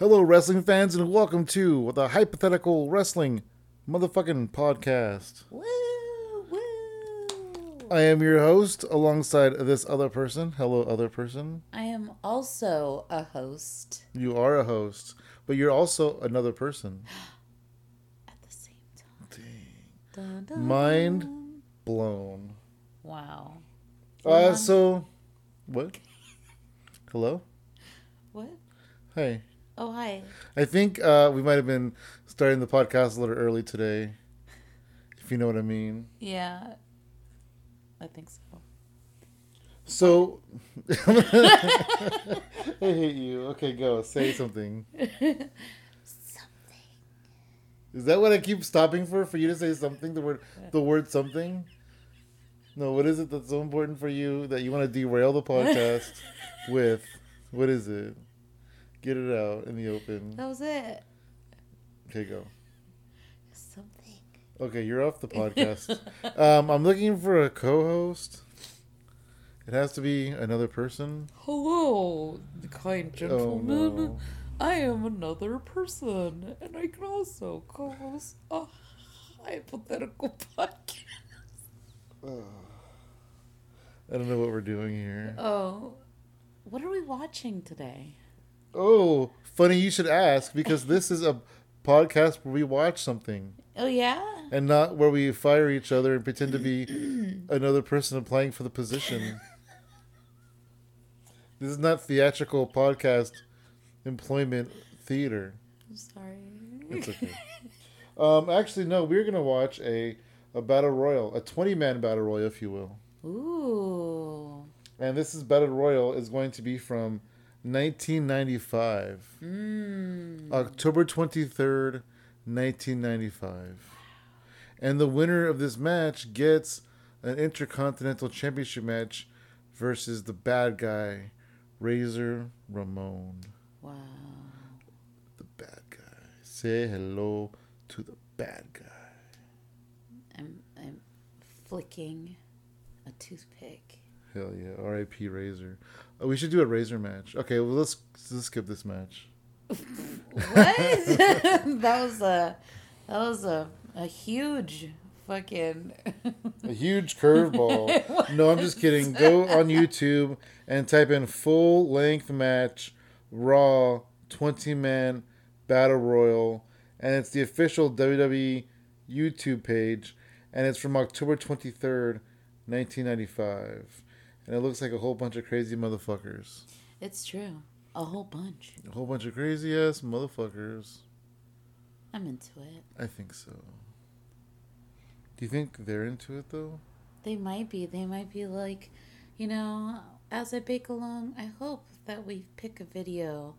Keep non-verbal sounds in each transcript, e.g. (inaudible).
Hello, wrestling fans, and welcome to the Highpothetical Wrestling Motherfucking Podcast. Woo, woo. I am your host alongside this other person. Hello, other person. I am also a host You are a host, but you're also another person. (gasps) at the same time. Dun, dun. Mind blown. Wow. Uh, so, what? Hello? What? Hey. Oh, hi. I think uh, we might have been starting the podcast a little early today, if you know what I mean. Yeah. I think so. So, (laughs) I hate you. Okay, go. Say something. Something. (laughs) Is that what I keep stopping for? For you to say something? The word, the word something? No, what is it that's so important for you that you want to derail the podcast (laughs) with? What is it? Get it out in the open. That was it. Okay, go. Something. Okay, you're off the (laughs) podcast. um, I'm looking for a co-host. It has to be another person. Hello, kind gentleman. Oh no. I am another person, and I can also co host a hypothetical (laughs) podcast. (sighs) I don't know what we're doing here. Oh, what are we watching today? Oh, funny you should ask because this is a podcast where we watch something Oh, yeah? and not where we fire each other and pretend to be (clears throat) another person applying for the position. (laughs) This is not theatrical podcast employment theater. I'm sorry. It's okay. (laughs) um, actually, no, we're gonna watch a a battle royal, a twenty man battle royal, if you will. Ooh. And this is battle royal is going to be from 1995. Mmm. October 23rd, 1995. And the winner of this match gets an Intercontinental Championship match versus the bad guy, Razor Ramon. Wow. The bad guy. Say hello to the bad guy. I'm, I'm flicking a toothpick. Hell yeah. R.I.P. Razor. Oh, we should do a Razor match. Okay, well, let's, let's skip this match. What? (laughs) (laughs) that was a that was a a huge fucking (laughs) A huge curveball. no, I'm just kidding. Go on YouTube and type in full length match Raw 20 man battle royal, and it's the official WWE YouTube page, and it's from October 23rd, 1995. And it looks like a whole bunch of crazy motherfuckers. It's true. A whole bunch. A whole bunch of crazy ass motherfuckers. I'm into it. I think so. Do you think they're into it though? They might be. They might be like, you know, as I bake along, I hope that we pick a video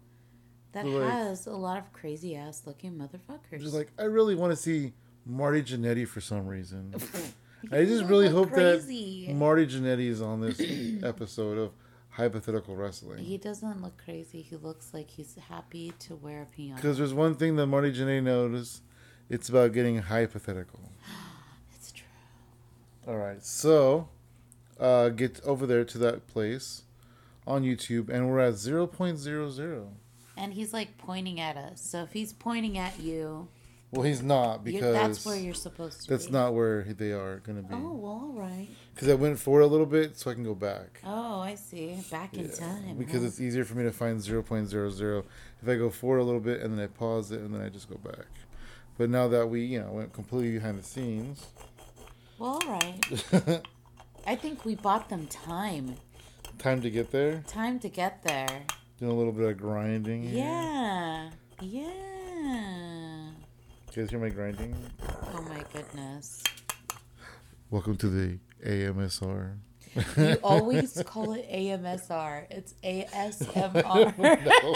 that like- has a lot of crazy ass looking motherfuckers. Just like I really want to see Marty Jannetty for some reason. (laughs) I just really hope crazy. that Marty Jannetty is on this (clears throat) episode of Highpothetical Wrestling. He doesn't look crazy. He looks like he's happy to wear a piano. Because there's one thing that Marty Jannetty knows, it's about getting hypothetical. (gasps) It's true. All right, so uh, get over there to that place on YouTube, and we're at 0.00. And he's like pointing at us. So if he's pointing at you, Well, he's not because that's where you're supposed to be. that's be. not where they are going to be. Oh, well, all right. Because I went forward a little bit so I can go back. Oh, I see. Back in Yeah, time. because huh? it's easier for me to find 0.00 if I go forward a little bit and then I pause it and then I just go back. But now that we, you know, went completely behind the scenes, Well, all right. (laughs) I think we bought them time. time to get there, Time to get there. doing a little bit of grinding. here. Yeah. You guys hear my grinding? Oh my goodness. Welcome to the AMSR. You (laughs) always call it AMSR. It's ASMR. no,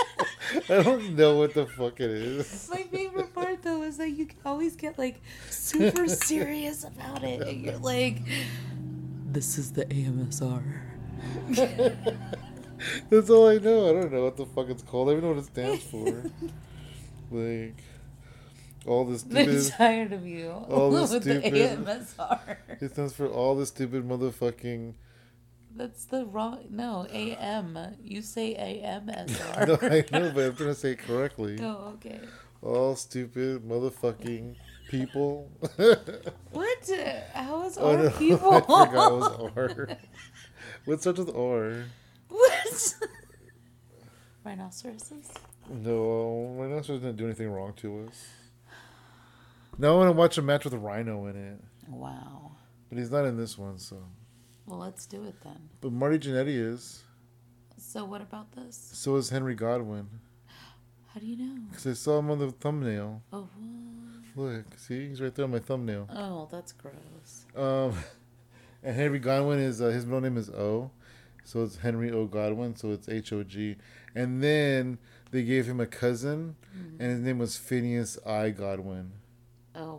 I don't know what the fuck it is. My favorite part though is that you can always get like super serious about it. And you're like, this is the AMSR. (laughs) That's all I know. I don't know what the fuck it's called. I don't even know what it stands for. (laughs) like, all this I'm stupid. tired of you. (laughs) all the (laughs) stupid- AMSR. It stands for all the stupid motherfucking That's the wrong. No, (sighs) AM. You say AMSR. (laughs) no, I know, but I'm trying to say it correctly. oh, okay. All stupid motherfucking people. What? How is oh no, people? I forgot it was R. What starts with R? what? Rhinoceroses? No, Rhinoceros didn't do anything wrong to us. No, I want to watch a match with a rhino in it, Wow. but he's not in this one. So, Well, let's do it then. but Marty Jannetty is. So, what about this? So is Henry Godwinn. How do you know? Because I saw him on the thumbnail. Oh, what? Look, see, he's right there on my thumbnail. Oh, that's gross. Um, (laughs) and Henry Godwinn is uh, his middle name is O, so it's Henry O Godwinn, so it's H O G. And then they gave him a cousin, and his name was Phineas I Godwinn.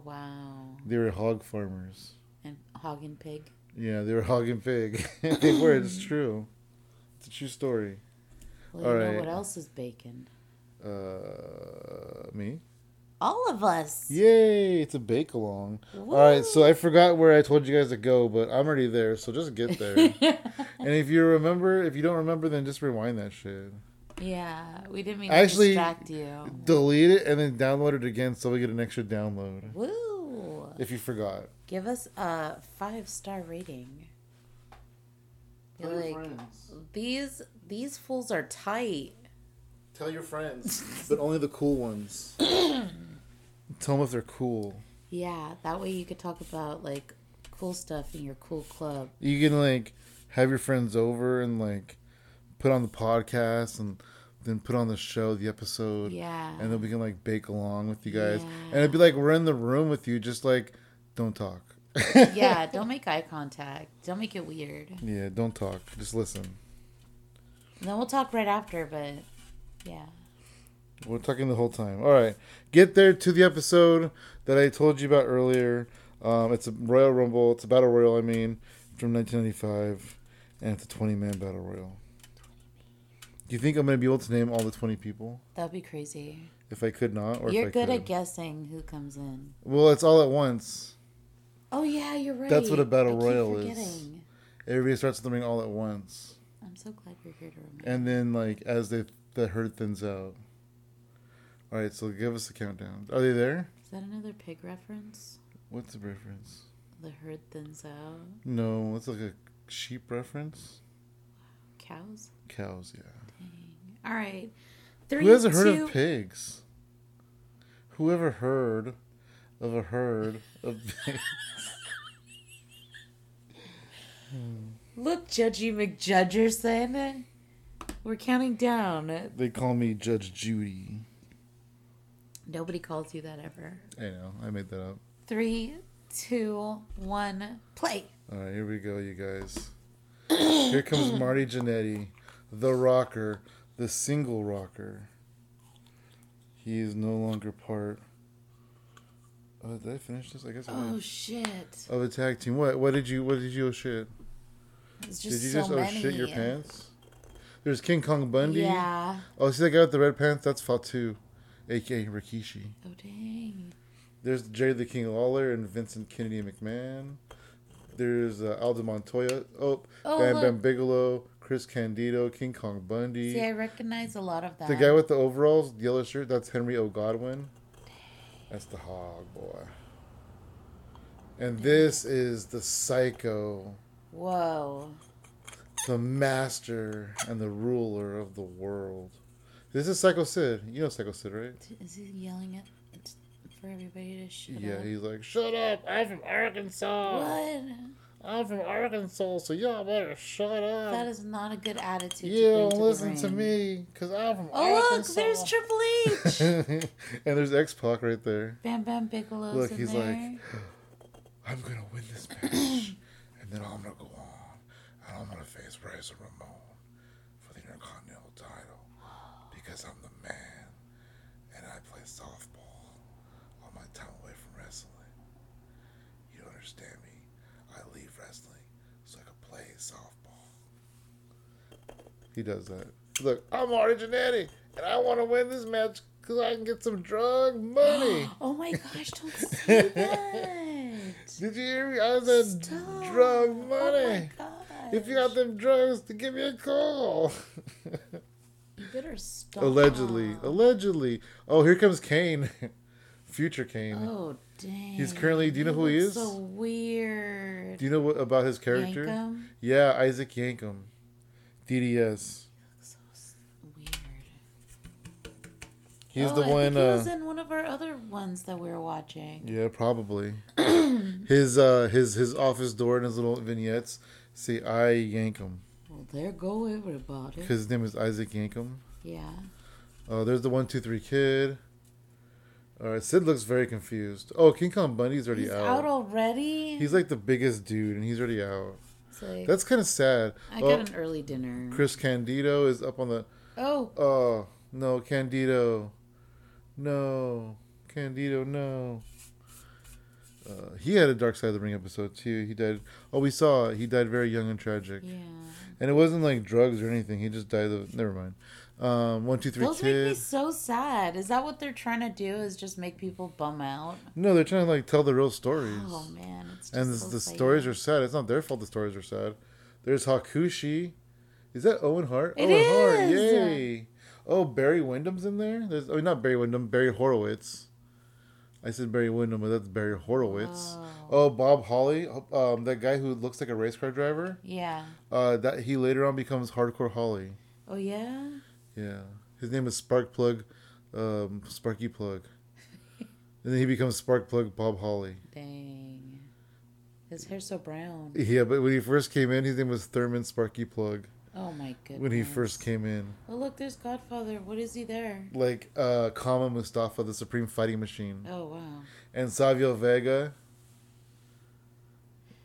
Wow. They were hog farmers. And hog and pig. Yeah, they were hog and pig. (laughs) they were. It's (laughs) true. It's a true story. Well, you All know right. what else is bacon? Uh, me. All of us. Yay! It's a bake along. All right, so I forgot where I told you guys to go, but I'm already there. So just get there. (laughs) and if you remember, if you don't remember, then just rewind that shit. Yeah, we didn't mean Actually- to distract you. Delete it and then download it again, so we get an extra download. Woo! If you forgot. Give us a five star rating. You're like these these fools are tight. Tell your friends, (laughs) but only the cool ones. (clears throat) Tell them if they're cool. Yeah, that way you could talk about like cool stuff in your cool club. You can like have your friends over and like put on the podcast and then put on the show, the episode. Yeah. And then we can like bake along with you guys. Yeah. And it'd be like we're in the room with you, just like don't talk. yeah, (laughs) don't make eye contact. Don't make it weird. Yeah, don't talk. Just listen. And then we'll talk right after, but yeah. We're talking the whole time. All right, get there to the episode that I told you about earlier. Um, it's a Royal Rumble. It's a battle royal. I mean, from 1995, and it's a 20 man battle royal. Do you think I'm gonna be able to name all the 20 people? That'd be crazy. If I could not, or You're good could. at guessing who comes in. Well, it's all at once. Oh yeah, you're right. That's what a battle I royal is. Everybody starts the ring all at once, I'm so glad you're here to remember. and then like as they the herd thins out. All right, so give us a countdown. Are they there? Is that another pig reference? What's the reference? The herd thins out. No, it's like a sheep reference. Cows. Cows, yeah. All right. Three, Who has a herd two- of pigs? Who ever heard of a herd of (laughs) pigs? Look, Judgy McJudgerson. We're counting down. they call me Judge Judy. Nobody calls you that ever. I know, I made that up. Three, two, one, play. All right, here we go, you guys. Here comes Marty Jannetty, the rocker, the single rocker. He is no longer part. Oh, did I finish this? I guess I Oh shit! Of a tag team. What? What did you? What did you? Oh shit! It's just Did you so just oh many. shit your pants? There's King Kong Bundy. Yeah. Oh, see that guy with the red pants? That's Fatu, aka Rikishi. Oh dang. There's Jerry the King Lawler and Vincent Kennedy McMahon. There's uh, Aldo Montoya. Oh, Oh, Bam look. Bam Bigelow, Chris Candido, King Kong Bundy. See, I recognize a lot of that. the guy with the overalls, yellow shirt, that's Henry O. Godwinn. That's the hog boy. And this is the psycho, Whoa. the master and the ruler of the world. This is Psycho Sid. You know Psycho Sid, right? Is he yelling at for everybody to shut yeah, up? he's like, shut up. I'm from Arkansas. What? I'm from Arkansas, so y'all better shut up. That is not a good attitude. you don't to listen to me, because I'm from Arkansas. Oh look, there's Triple H. (laughs) and there's X Pac right there. Bam Bam Bigelow's Look, he's there. like, I'm gonna win this match, (clears throat) and then I'm gonna go on, and I'm gonna face Razor Ramon for the Intercontinental title because I'm the man, and I play softball all my time away from wrestling. You don't understand me? I leave wrestling so I can play softball. He does that. Look, I'm Marty Jannetty, and I want to win this match because I can get some drug money. (gasps) oh my gosh, don't (laughs) say that. Did you hear me? I said Stop. drug Oh money. my god. If you got them drugs, to give me a call. You better stop. allegedly, allegedly. Oh, here comes Kane, (laughs) future Kane. Oh dang. He's currently- do you know who he is? So weird. Do you know what about his character? Yankem? Yeah, Isaac Yankem, DDS. So weird. He's Oh, the I one. Think he Uh, was in one of our other ones that we were watching. yeah, probably. (coughs) his uh his his office door and his little vignettes say I Yankem Well, there go everybody. because his name is Isaac Yankem. Yeah. Oh, there's the one two three kid. All right, Sid looks very confused. Oh, King Kong Bundy's already He's out. out already. He's like the biggest dude, and he's already out. Like, That's kind of sad. I oh, got an early dinner. Chris Candido is up on the. Oh, Oh no, Candido, no, Candido, no. Uh, he had a Dark Side of the Ring episode too. He died. Oh, we saw he died very young and tragic, yeah. and it wasn't like drugs or anything. He just died of. Never mind. Um, one two three Those make me so sad. Is that what they're trying to do? Is just make people bum out? No, they're trying to like tell the real stories. Oh man, it's just and the, so the stories are sad. It's not their fault. The stories are sad. There's Hakushi. Is that Owen Hart? It Owen Hart, yay! Oh, Barry Windham's in there. There's oh, not Barry Windham. Barry Horowitz. I said Barry Windham, but that's Barry Horowitz. Wow. Oh, Bob Holly, um, that guy who looks like a race car driver. Yeah. Uh, that he later on becomes Hardcore Holly. Oh yeah. Yeah, his name is Sparkplug, um, Sparky Plugg, (laughs) and then he becomes Sparkplug Bob Holly. Dang. His hair's so brown. Yeah, but when he first came in, his name was Thurman Sparky Plugg. Oh my goodness. when he first came in. Oh look, there's Godfather. What is he there? Like uh Kama Mustafa, the Supreme Fighting Machine. Oh wow. And Savio Vega.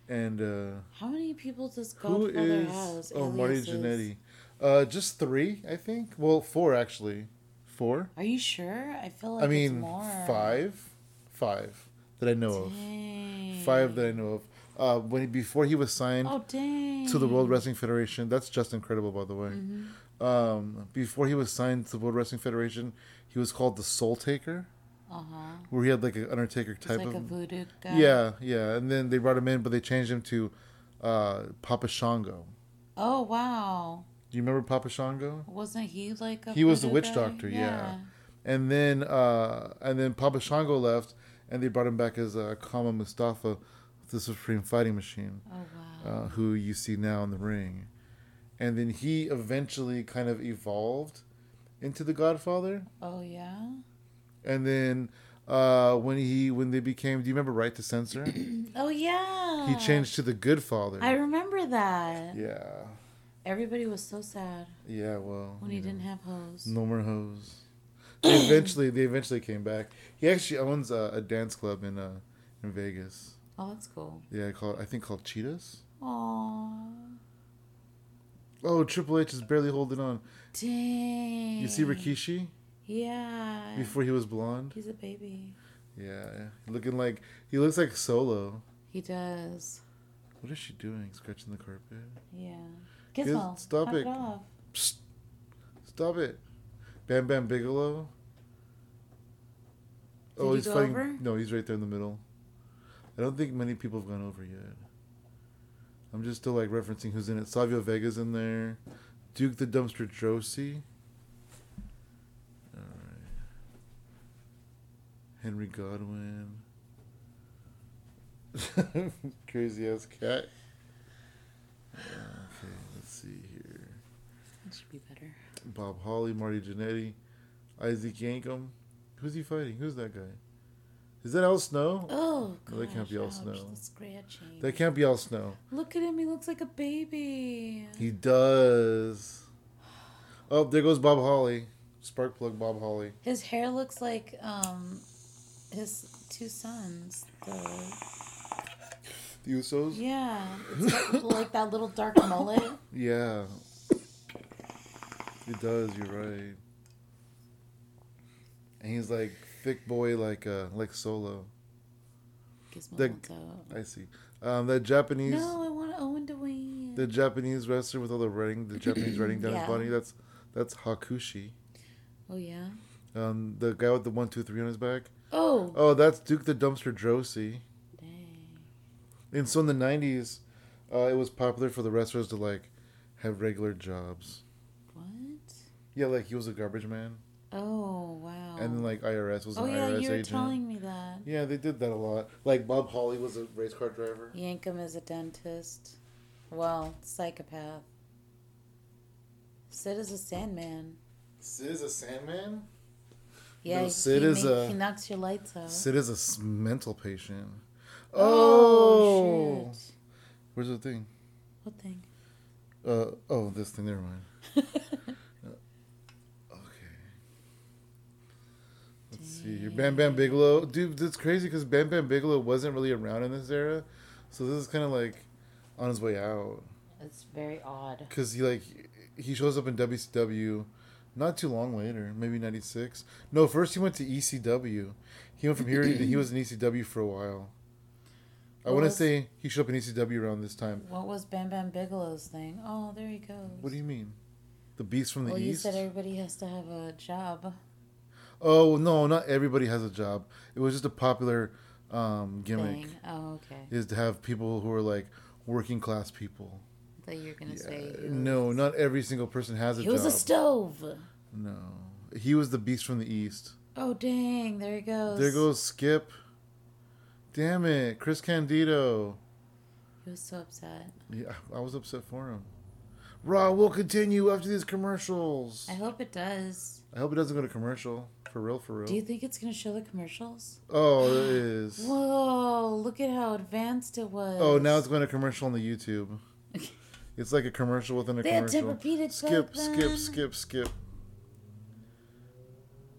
And uh How many people does who Godfather is has? Oh Marty? Jannetty. Uh just three, I think. Well, four actually. Four? Are you sure? I feel like I mean five. Five that I know Dang. of. Five that I know of. Uh when he, before he was signed Oh dang. to the World Wrestling Federation. That's just incredible, by the way. Mm-hmm. Um, before he was signed to the World Wrestling Federation, he was called the Soul Taker, Uh huh. where he had like an Undertaker type like of. a voodoo guy. yeah, yeah, and then they brought him in, but they changed him to uh, Papa Shango. Oh wow. Do you remember Papa Shango? Wasn't he like a He was the witch guy? doctor, yeah. And then uh, and then Papa Shango left, and they brought him back as uh, Kama Mustafa, the Supreme Fighting Machine. Oh wow. uh, who you see now in the ring. And then he eventually kind of evolved into the Godfather. oh yeah. And then uh, when he when they became, do you remember Right to Censor? (clears throat) Oh yeah. he changed to the Good Father. I remember that. yeah, Everybody was so sad yeah. Well, when he know, didn't have hose. no more hose. They eventually, they eventually came back. He actually owns a, a dance club in uh, in Vegas. Oh, that's cool. Yeah, called I think called Cheetahs. Oh, Oh, Triple H is barely holding on. dang. You see Rikishi Yeah. before he was blonde. He's a baby. Yeah, yeah, looking like he looks like Solo. He does. What is she doing? Scratching the carpet. Yeah. Gizmo. stop knock it. off. Psst. Stop it. Bam Bam Bigelow. Did oh, he go fighting. over? No, he's right there in the middle. I don't think many people have gone over yet. I'm just still like referencing who's in it. Savio Vega's in there. Duke the Dumpster. Alright. Henry Godwinn. (laughs) Crazy ass cat. Okay, let's see here. That should be better. Bob Holly, Marty Jannetty, Isaac Yankem. Who's he fighting? Who's that guy? Is that Al Snow? Oh, No, that can't be gosh, Al ouch, Snow. The scratching. That can't be Al Snow. Look at him. He looks like a baby. He does. Oh, there goes Bob Holly. Spark plug Bob Holly. His hair looks like um his two sons. The The Usos? yeah, it's like that little dark mullet. Yeah. It does, you're right. And he's like thick boy like uh like solo. Gizmo The- wants out. I see. Um that Japanese No, I want Owen to win. the Japanese wrestler with all the writing the (clears throat) Japanese writing down Yeah. his body, that's that's Hakushi. oh yeah. Um the guy with the one, two, three on his back. Oh. Oh, that's Duke the Dumpster Droese. Dang. And so in the nineties, Uh, it was popular for the wrestlers to like have regular jobs. Yeah, like he was a garbage man, Oh wow. and then like IRS was oh an yeah, IRS you were agent. telling me that. Yeah, they did that a lot. Like Bob Holly was a race car driver. Yankem is a dentist. Well, psychopath. Sid is a Sandman. Sid is a Sandman. Yeah, No, he- Sid he, is make- a- he knocks your lights out. Sid is a mental patient. Oh, Oh, shit. where's the thing? What thing? Uh oh, this thing. Never mind. (laughs) okay. Let's see. Your Bam Bam Bigelow, dude. That's crazy because Bam Bam Bigelow wasn't really around in this era, so this is kind of like on his way out. It's very odd. Because he like he shows up in WCW, not too long later, maybe '96. No, first he went to ECW. He went from here. to, he was in ECW for a while. I want to say he showed up in ECW around this time. What was Bam Bam Bigelow's thing? Oh, there he goes. What do you mean? The Beast from the well, you East? said everybody has to have a job. Oh no, not everybody has a job. It was just a popular um, gimmick. Thing. Oh, okay. Is to have people who are like working class people. That you're gonna Yeah, say. no, not every single person has a He job. was a stove. no, he was the Beast from the East. Oh dang! There he goes. There goes Skip. Damn it, Chris Candido. He was so upset. Yeah, I was upset for him. Raw will continue after these commercials. I hope it does. I hope it doesn't go to commercial. For real, for real. Do you think it's gonna show the commercials? oh, it is. (gasps) Whoa! Look at how advanced it was. Oh, now it's going to commercial on the YouTube. (laughs) it's like a commercial within a They had to commercial. repeat it skip, skip, skip, skip.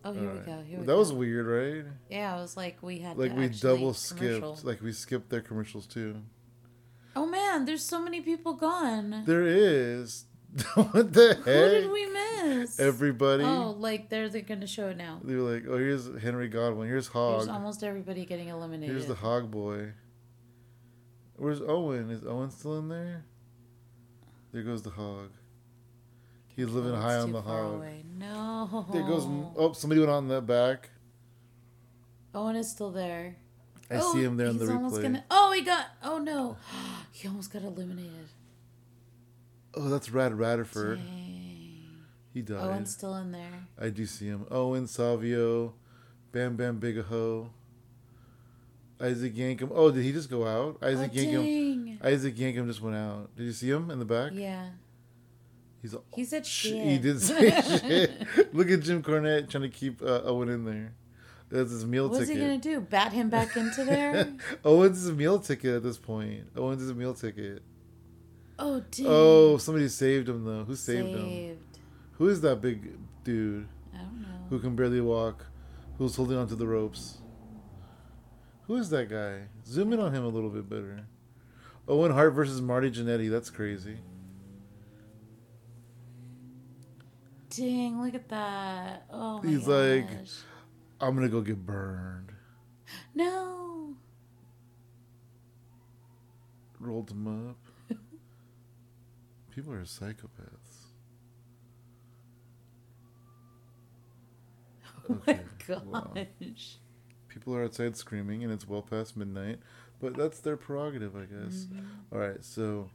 Oh, here we go. Here we that go. was weird, right? Yeah, it was like, we had Like to we double commercial. skipped. Like we skipped their commercials too. Oh man, there's so many people gone. There is. (laughs) what the Who did we miss? Everybody. Oh, like they're they're gonna show it now. They were like, oh, here's Henry Godwinn. Here's Hog. There's almost everybody getting eliminated. Here's the Hog Boy. Where's Owen? Is Owen still in there? There goes the Hog. He's oh, living Oh, high on the Hog. away. No. There goes. Oh, somebody went on the back. Owen is still there. I Oh, see him there in the replay. Gonna, oh, he got. Oh no, (gasps) he almost got eliminated. Oh, that's Rad Radford. Dang. He died. Owen's still in there. I do see him. Owen Savio, Bam Bam Bigelow, Isaac Yankem. Oh, did he just go out? Isaac oh, Yankem. dang. Isaac Yankem just went out. Did you see him in the back? Yeah. He's. He said shit. He did say (laughs) shit. Look at Jim Cornette trying to keep uh, Owen in there. That's his meal What's he gonna do? Bat him back into (laughs) there? Owens is a meal ticket at this point. Owens is a meal ticket. Oh, dang. Oh, somebody saved him though. Who saved, him? Who is that big dude I don't know. who can barely walk, who's holding onto the ropes? Who is that guy? Zoom in on him a little bit better. Owen Hart versus Marty Jannetty. That's crazy. Dang, look at that. Oh my He's like- gosh. I'm gonna go get burned. No. Rolled them up. People are psychopaths. (laughs) Oh my Okay, wow. gosh. People are outside screaming, and it's well past midnight. But that's their prerogative, I guess. All right, so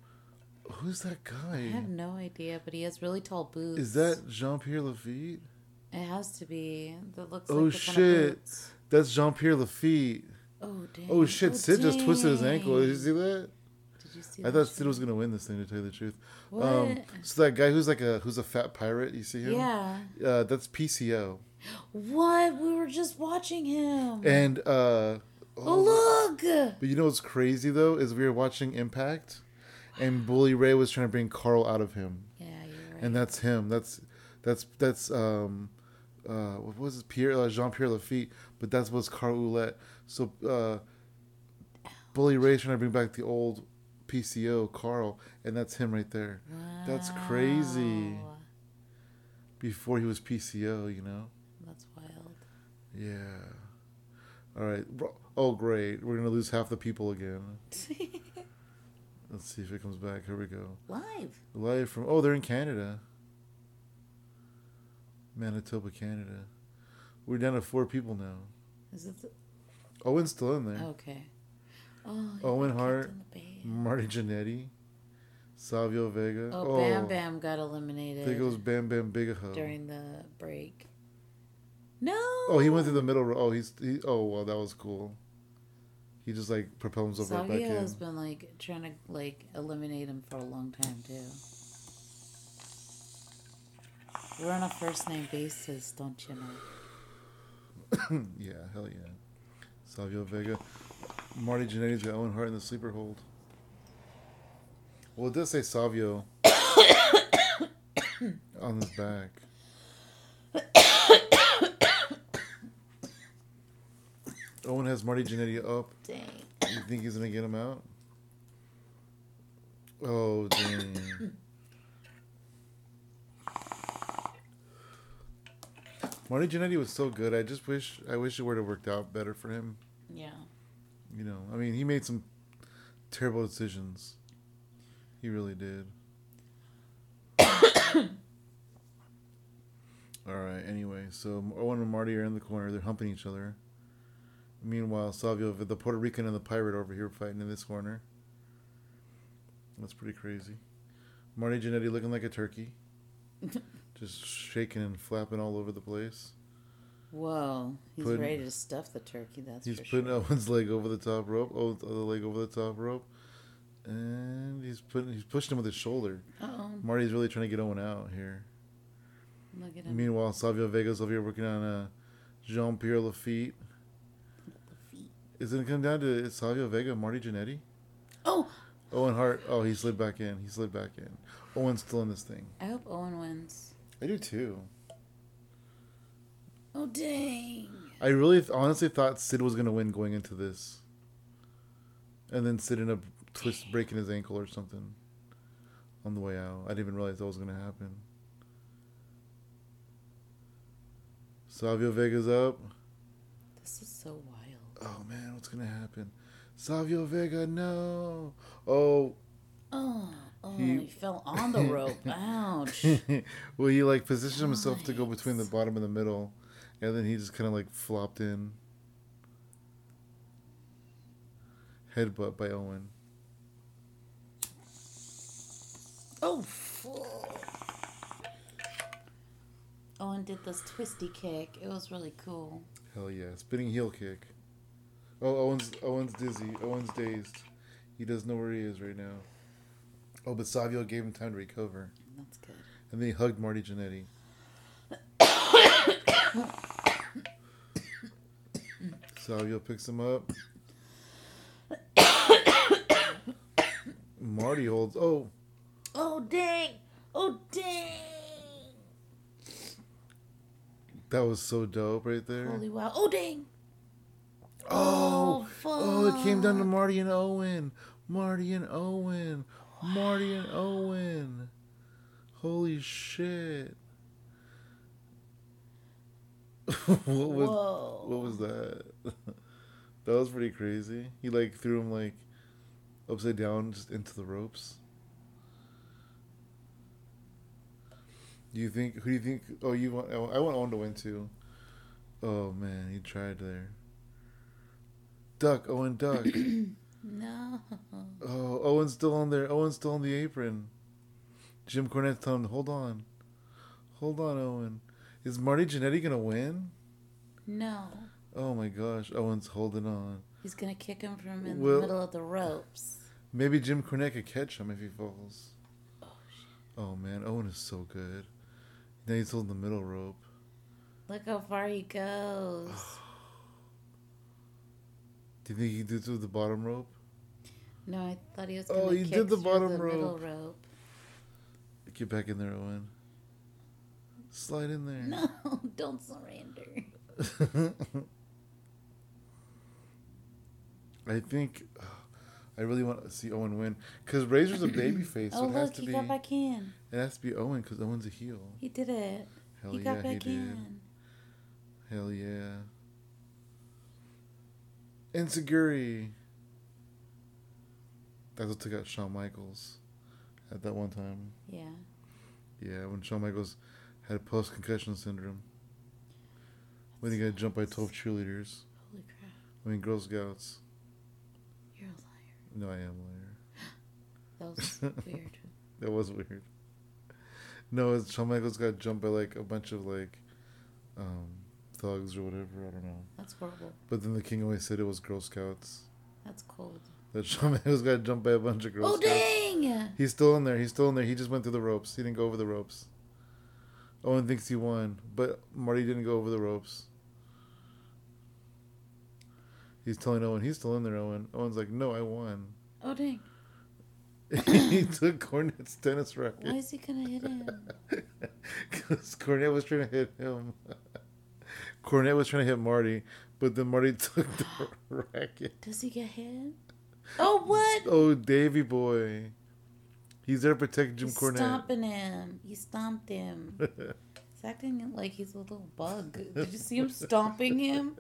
who's that Mm-hmm. I have no idea, but he has really tall boots. Is that Jean Pierre Lafitte? It has to be. That looks Oh, like the kind of shit. That's Jean Pierre Lafitte. Oh dang. Oh shit! Sid just twisted his ankle. Did you see that? Did you see I thought? Sid was gonna win this thing. To tell you the truth. What? Um, so that guy who's like a who's a fat pirate. You see him? yeah. Uh, that's PCO. What? We were just watching him. And uh, oh, look. But you know what's crazy though is we were watching Impact, and Bully Ray was trying to bring Carl out of him, Yeah, you're right. and that's him. That's that's that's um, uh, what was it? Pierre uh, Jean Pierre Lafitte, but that's what's Carl Ouellette. So uh, Bully Ray's trying to bring back the old PCO Carl, and that's him right there. That's crazy. Before he was PCO, you know. That's wild. Yeah. All right. Oh, great. We're gonna lose half the people again. (laughs) Let's see if it comes back. Here we go. Live. Live from oh, they're in Canada. Manitoba, Canada. We're down to four people now. Is it? The... Owen's still in there. Okay. Oh. Owen Hart. in the base. Marty Jannetty. Savio Vega. Oh, Bam oh. Bam got eliminated. There goes Bam Bam Bigelow. during the break. No. Oh, he went through the middle. row. Oh, he's. He, oh, well, that was cool. He just like propelled himself right back in. has been like trying to like eliminate him for a long time too. We're on a first name basis, don't you know? (coughs) yeah, hell yeah. Savio Vega. Marty Jannetty's got Owen Hart in the sleeper hold. Well, it does say Savio (coughs) on his back. (coughs) Owen has Marty Jannetty up. Dang. You think he's gonna get him out? Oh dang. Marty Jannetty was so good. I just wish I wish it would have worked out better for him. Yeah. You know, I mean, he made some terrible decisions. He really did. (coughs) All right. Anyway, so Owen and Marty are in the corner. They're humping each other. Meanwhile, Savio, the Puerto Rican and the pirate over here fighting in this corner. That's pretty crazy. Marty Jannetty looking like a turkey, (laughs) just shaking and flapping all over the place. Whoa. He's Putting- ready to stuff the turkey, that's He's putting sure. Owen's (laughs) leg over the top rope. Oh, the other leg over the top rope, and he's putting he's pushing him with his shoulder. Uh-oh. Marty's really trying to get Owen out here. Look at him. Meanwhile, Savio Vega's over here working on uh, Jean Pierre Lafitte. Is it gonna come down to Savio Vega, Marty Jannetty, Oh! Owen Hart? Oh, he slid back in. He slid back in. Owen's still in this thing. I hope Owen wins. I do too. Oh, dang. I really th- honestly thought Sid was gonna win going into this, and then Sid ended up twist breaking his ankle or something on the way out. I didn't even realize that was gonna happen. Savio Vega's up. This is so wild. Oh man, what's gonna happen? Savio Vega, no. Oh, Oh, oh, He- he, fell on the rope. (laughs) Ouch. (laughs) well, he like positioned himself to go between the bottom and the middle, and then he just kind of like flopped in. Headbutt by Owen. Oh, fuck. Owen did this twisty kick. It was really cool. Hell yeah, spinning heel kick. Oh, Owen's Owen's dizzy. Owen's dazed. He doesn't know where he is right now. Oh, but Savio gave him time to recover, That's good. and then he hugged Marty Jannetty. (coughs) Savio picks him up. (coughs) Marty holds. Oh, Oh, dang. Oh, dang. that was so dope right there. Holy wow. Oh, dang. Oh, fuck. oh, it came down to Marty and Owen. Marty and Owen. Marty and Owen. Holy shit. (laughs) what was Whoa. what was that? (laughs) that was pretty crazy. He like threw him like upside down just into the ropes. Do you think who do you think oh you want I want Owen to win too. Oh man, he tried there. Duck, Owen duck. (clears throat) No. Oh, Owen's still on there. Owen's still on the apron. Jim Cornette's telling him, hold on. Hold on, Owen. Is Marty Jannetty going to win? No. Oh my gosh. Owen's holding on. He's going to kick him from in Well- the middle of the ropes. Maybe Jim Cornette could catch him if he falls. Oh man, Owen is so good. Now he's holding the middle rope. Look how far he goes. (sighs) Do you think he did through the bottom rope? No, I thought he was Oh, going to he kick did the bottom the middle rope. rope. Get back in there, Owen. Slide in there. No, (laughs) don't surrender. (laughs) I think I really want to see Owen win because Razor's a baby (clears throat) face, so oh, it has look, to he be got back in. it has to be Owen because Owen's a heel. He did it. Hell he yeah, got back he did. in. Hell yeah. Insecurity. That's what took out Shawn Michaels at that one time. Yeah. Yeah, when Shawn Michaels had post concussion syndrome. When he got jumped by 12 cheerleaders. Holy crap. I mean, Girl Scouts. You're a liar. No, I am a liar. (gasps) That was (laughs) weird. That was weird. No, Shawn Michaels got jumped by like a bunch of like um, thugs or whatever. I don't know. That's horrible. But then the king always said it was Girl Scouts. That's cold. That Shawn Michaels got jumped by a bunch of girls. Oh dang! He's still in there. He's still in there. He just went through the ropes. He didn't go over the ropes. Owen thinks he won, but Marty didn't go over the ropes. He's telling Owen he's still in there. Owen. Owen's like, no, I won. Oh dang! (laughs) he took Cornette's tennis racket. Why is he gonna hit him? (laughs) because Cornette was trying to hit him. (laughs) Cornette was trying to hit Marty, but then Marty took the (gasps) racket. Does he get hit? Oh what? Oh, Davy boy. He's there to protect Jim He's Cornette. stomping him. He stomped him. (laughs) He's acting like he's a little bug. Did you see him stomping him?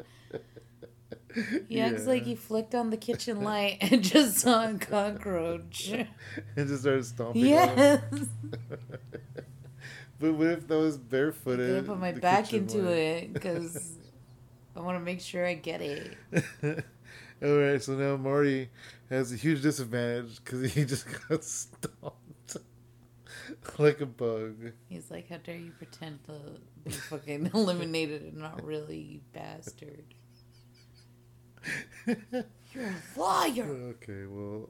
He acts Yeah. like he flicked on the kitchen light (laughs) and just saw a cockroach. (laughs) and just started stomping. him. yes. But what if that was barefooted? I'm gonna put my back into light? it because I want to make sure I get it. All right, so now Marty has a huge disadvantage because he (laughs) just got stomped (laughs) like a bug. He's like, "How dare you pretend to be fucking (laughs) eliminated and not really, you bastard! You're a liar." Okay, well,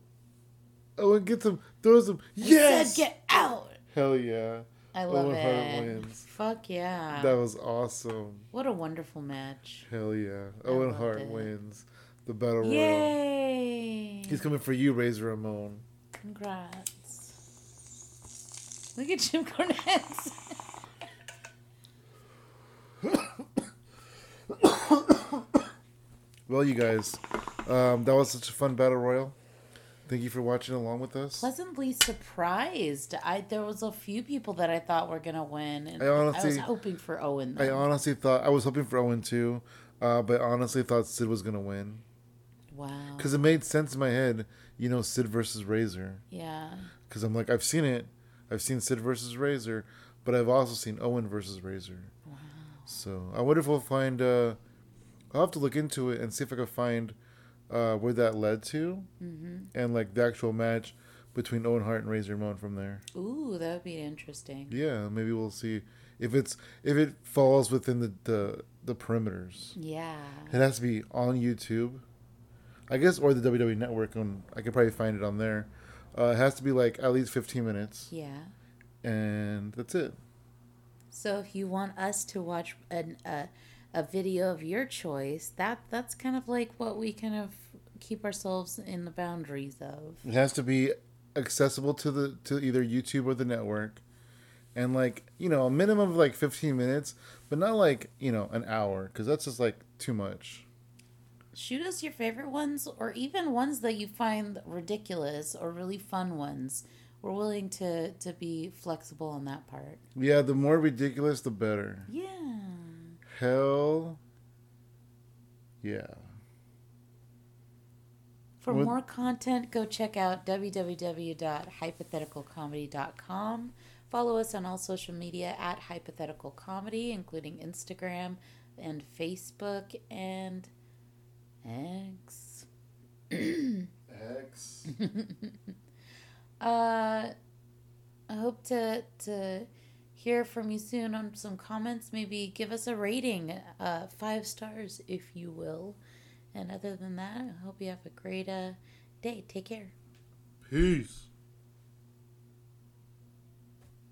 Owen gets him, throws him. I Yes, said, get out. hell yeah, I love Owen Hart it. wins. Fuck yeah! that was awesome. What a wonderful match! Hell yeah, I Owen Hart it. wins the battle royal. Yay! He's coming for you, Razor Ramon. Congrats! Look at Jim Cornette. (coughs) Well, you guys, um, that was such a fun battle royal. Thank you for watching along with us. Pleasantly surprised. I there was a few people that I thought were gonna win, and I I, honestly- was hoping for Owen. I honestly thought I was hoping for Owen too, uh, but honestly thought Sid was gonna win wow. because it made sense in my head. You know, Sid versus Razor. Yeah. Because I'm like, I've seen it. I've seen Sid versus Razor, but I've also seen Owen versus Razor. Wow. So I wonder if we'll find. Uh, I'll have to look into it and see if I can find uh, where that led to, mm-hmm. and like the actual match between Owen Hart and Razor Ramon from there. Ooh, that would be interesting. Yeah, maybe we'll see if it's if it falls within the the, the perimeters. Yeah. It has to be on YouTube, I guess, or the WWE Network. On I could probably find it on there. Uh, it has to be like at least fifteen minutes, Yeah. and that's it. So if you want us to watch an uh, a video of your choice, that that's kind of like what we kind of keep ourselves in the boundaries of. It has to be accessible to the to either YouTube or the network, and like you know a minimum of like fifteen minutes, but not like you know an hour because that's just like too much. Shoot us your favorite ones, or even ones that you find ridiculous or really fun ones. We're willing to to be flexible on that part. Yeah, the more ridiculous, the better. Yeah. Hell, yeah. For What- more content, go check out www.hypotheticalcomedy.com. Follow us on all social media at Hypothetical Comedy, including Instagram and Facebook and X. X. (laughs) Uh, I hope to to hear from you soon on some comments. Maybe give us a rating, uh, five stars, if you will. And other than that, I hope you have a great uh, day. Take care. Peace.